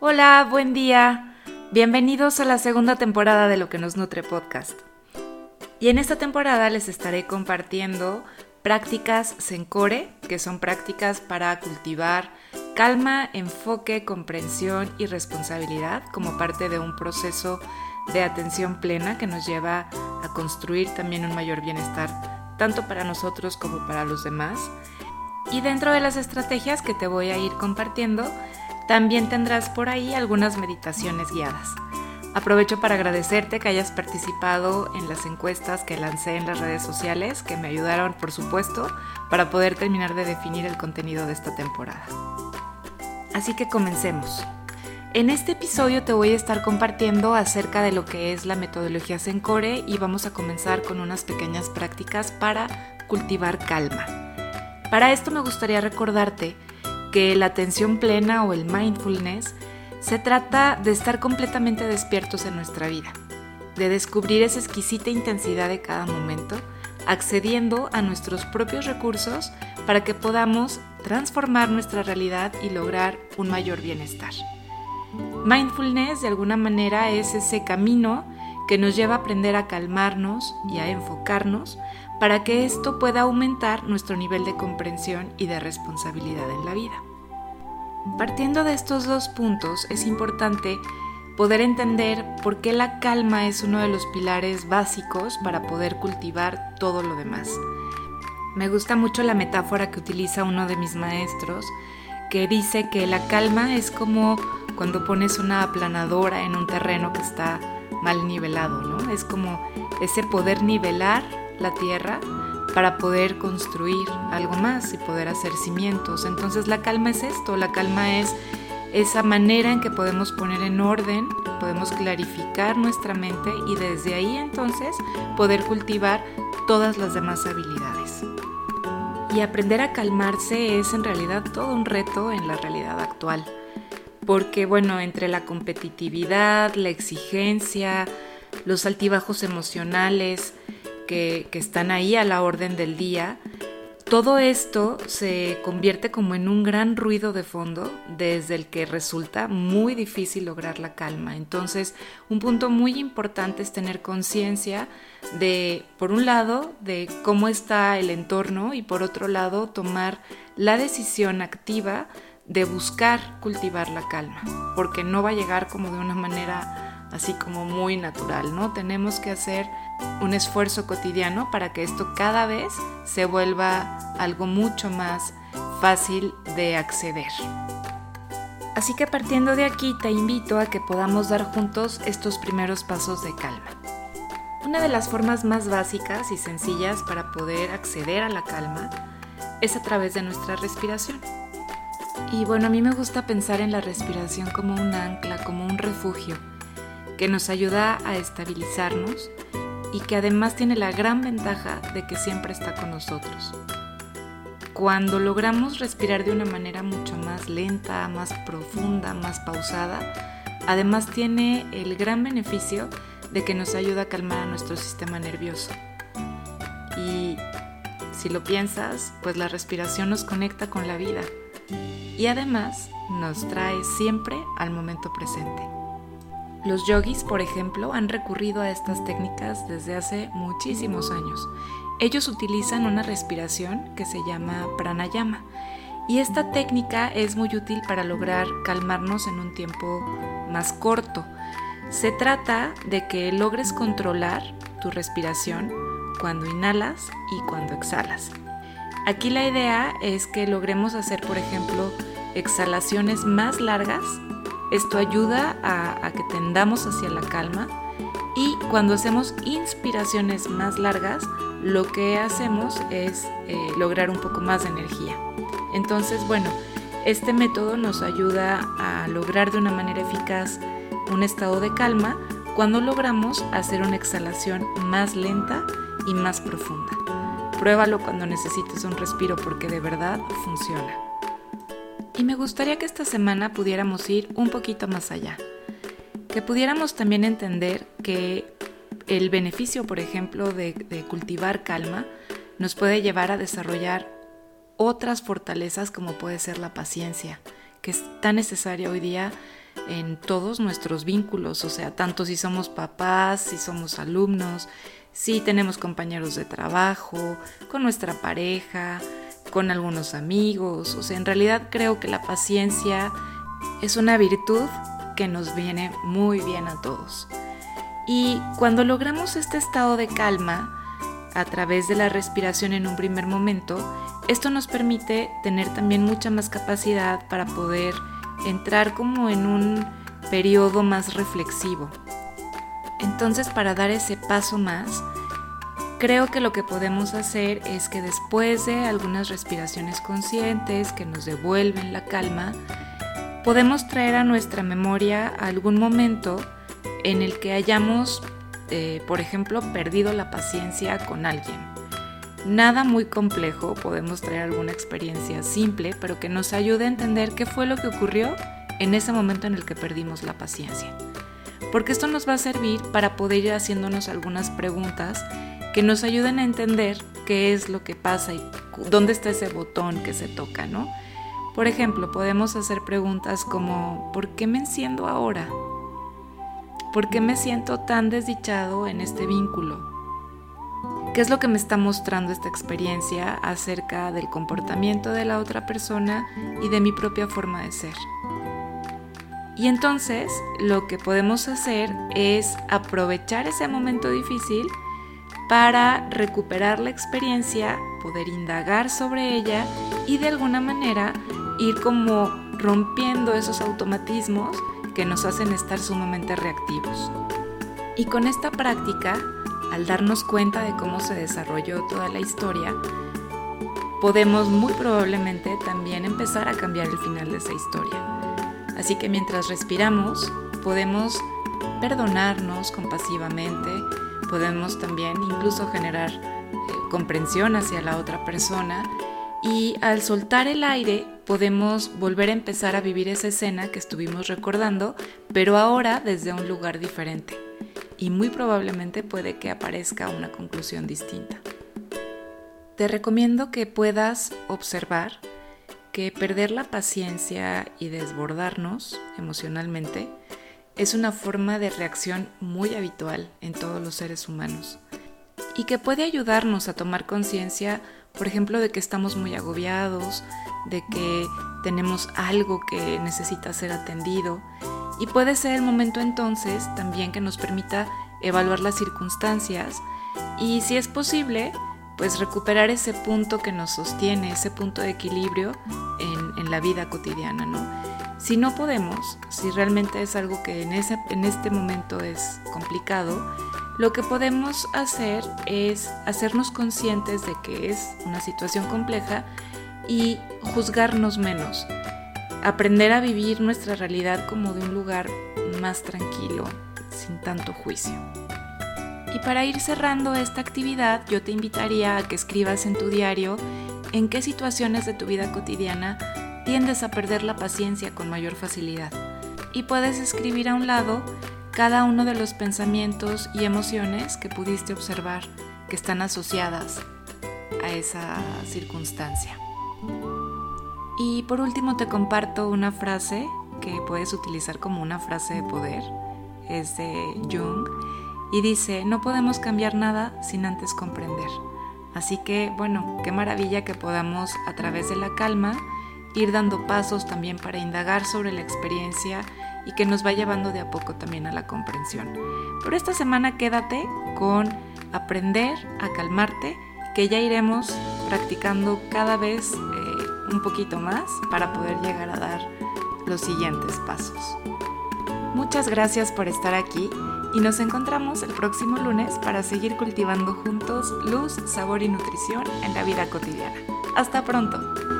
Hola, buen día. Bienvenidos a la segunda temporada de Lo que nos nutre podcast. Y en esta temporada les estaré compartiendo prácticas Sencore, que son prácticas para cultivar calma, enfoque, comprensión y responsabilidad como parte de un proceso de atención plena que nos lleva a construir también un mayor bienestar, tanto para nosotros como para los demás. Y dentro de las estrategias que te voy a ir compartiendo, también tendrás por ahí algunas meditaciones guiadas. Aprovecho para agradecerte que hayas participado en las encuestas que lancé en las redes sociales, que me ayudaron, por supuesto, para poder terminar de definir el contenido de esta temporada. Así que comencemos. En este episodio te voy a estar compartiendo acerca de lo que es la metodología Sencore y vamos a comenzar con unas pequeñas prácticas para cultivar calma. Para esto me gustaría recordarte que la atención plena o el mindfulness se trata de estar completamente despiertos en nuestra vida, de descubrir esa exquisita intensidad de cada momento, accediendo a nuestros propios recursos para que podamos transformar nuestra realidad y lograr un mayor bienestar. Mindfulness de alguna manera es ese camino que nos lleva a aprender a calmarnos y a enfocarnos para que esto pueda aumentar nuestro nivel de comprensión y de responsabilidad en la vida. Partiendo de estos dos puntos, es importante poder entender por qué la calma es uno de los pilares básicos para poder cultivar todo lo demás. Me gusta mucho la metáfora que utiliza uno de mis maestros, que dice que la calma es como cuando pones una aplanadora en un terreno que está mal nivelado, ¿no? Es como ese poder nivelar la tierra para poder construir algo más y poder hacer cimientos. Entonces la calma es esto, la calma es esa manera en que podemos poner en orden, podemos clarificar nuestra mente y desde ahí entonces poder cultivar todas las demás habilidades. Y aprender a calmarse es en realidad todo un reto en la realidad actual, porque bueno, entre la competitividad, la exigencia, los altibajos emocionales, que, están ahí a la orden del día, todo esto se convierte como en un gran ruido de fondo desde el que resulta muy difícil lograr la calma. Entonces, un punto muy importante es tener conciencia de, por un lado, de cómo está el entorno y por otro lado, tomar la decisión activa de buscar cultivar la calma, porque no va a llegar como de una manera así como muy natural, ¿no? Tenemos que hacer un esfuerzo cotidiano para que esto cada vez se vuelva algo mucho más fácil de acceder. Así que partiendo de aquí te invito a que podamos dar juntos estos primeros pasos de calma. Una de las formas más básicas y sencillas para poder acceder a la calma es a través de nuestra respiración. Y bueno, a mí me gusta pensar en la respiración como un ancla, como un refugio, que nos ayuda a estabilizarnos y que además tiene la gran ventaja de que siempre está con nosotros. Cuando logramos respirar de una manera mucho más lenta, más profunda, más pausada, además tiene el gran beneficio de que nos ayuda a calmar a nuestro sistema nervioso. Y si lo piensas, pues la respiración nos conecta con la vida y además nos trae siempre al momento presente. Los yogis, por ejemplo, han recurrido a estas técnicas desde hace muchísimos años. Ellos utilizan una respiración que se llama pranayama y esta técnica es muy útil para lograr calmarnos en un tiempo más corto. Se trata de que logres controlar tu respiración cuando inhalas y cuando exhalas. Aquí la idea es que logremos hacer, por ejemplo, exhalaciones más largas esto ayuda a, que tendamos hacia la calma y cuando hacemos inspiraciones más largas, lo que hacemos es eh, lograr un poco más de energía. Entonces, bueno, este método nos ayuda a lograr de una manera eficaz un estado de calma cuando logramos hacer una exhalación más lenta y más profunda. Pruébalo cuando necesites un respiro porque de verdad funciona. Y me gustaría que esta semana pudiéramos ir un poquito más allá, que pudiéramos también entender que el beneficio, por ejemplo, de, cultivar calma nos puede llevar a desarrollar otras fortalezas como puede ser la paciencia, que es tan necesaria hoy día en todos nuestros vínculos, o sea, tanto si somos papás, si somos alumnos, si tenemos compañeros de trabajo, con nuestra pareja, con algunos amigos, o sea, en realidad creo que la paciencia es una virtud que nos viene muy bien a todos. Y cuando logramos este estado de calma, a través de la respiración en un primer momento, esto nos permite tener también mucha más capacidad para poder entrar como en un periodo más reflexivo. Entonces, para dar ese paso más, creo que lo que podemos hacer es que después de algunas respiraciones conscientes que nos devuelven la calma, podemos traer a nuestra memoria algún momento en el que hayamos, eh, por ejemplo, perdido la paciencia con alguien. Nada muy complejo, podemos traer alguna experiencia simple, pero que nos ayude a entender qué fue lo que ocurrió en ese momento en el que perdimos la paciencia. Porque esto nos va a servir para poder ir haciéndonos algunas preguntas que nos ayuden a entender qué es lo que pasa y dónde está ese botón que se toca, ¿no? Por ejemplo, podemos hacer preguntas como ¿por qué me enciendo ahora? ¿Por qué me siento tan desdichado en este vínculo? ¿Qué es lo que me está mostrando esta experiencia acerca del comportamiento de la otra persona y de mi propia forma de ser? Y entonces lo que podemos hacer es aprovechar ese momento difícil para recuperar la experiencia, poder indagar sobre ella y de alguna manera ir como rompiendo esos automatismos que nos hacen estar sumamente reactivos. Y con esta práctica, al darnos cuenta de cómo se desarrolló toda la historia, podemos muy probablemente también empezar a cambiar el final de esa historia. Así que mientras respiramos, podemos perdonarnos compasivamente, podemos también incluso generar eh, comprensión hacia la otra persona y al soltar el aire podemos volver a empezar a vivir esa escena que estuvimos recordando, pero ahora desde un lugar diferente. Y muy probablemente puede que aparezca una conclusión distinta. Te recomiendo que puedas observar que perder la paciencia y desbordarnos emocionalmente es una forma de reacción muy habitual en todos los seres humanos y que puede ayudarnos a tomar conciencia, por ejemplo, de que estamos muy agobiados, de que tenemos algo que necesita ser atendido y puede ser el momento entonces también que nos permita evaluar las circunstancias y si es posible, pues recuperar ese punto que nos sostiene, ese punto de equilibrio en, la vida cotidiana, ¿no? Si no podemos, si realmente es algo que en, ese, en este momento es complicado, lo que podemos hacer es hacernos conscientes de que es una situación compleja y juzgarnos menos, aprender a vivir nuestra realidad como de un lugar más tranquilo, sin tanto juicio. Y para ir cerrando esta actividad, yo te invitaría a que escribas en tu diario en qué situaciones de tu vida cotidiana tiendes a perder la paciencia con mayor facilidad. Y puedes escribir a un lado cada uno de los pensamientos y emociones que pudiste observar que están asociadas a esa circunstancia. Y por último te comparto una frase que puedes utilizar como una frase de poder. Es de Jung y dice, no podemos cambiar nada sin antes comprender. Así que, bueno, qué maravilla que podamos a través de la calma ir dando pasos también para indagar sobre la experiencia y que nos va llevando de a poco también a la comprensión. Pero esta semana quédate con aprender a calmarte, que ya iremos practicando cada vez eh, un poquito más para poder llegar a dar los siguientes pasos. Muchas gracias por estar aquí y nos encontramos el próximo lunes para seguir cultivando juntos luz, sabor y nutrición en la vida cotidiana. Hasta pronto.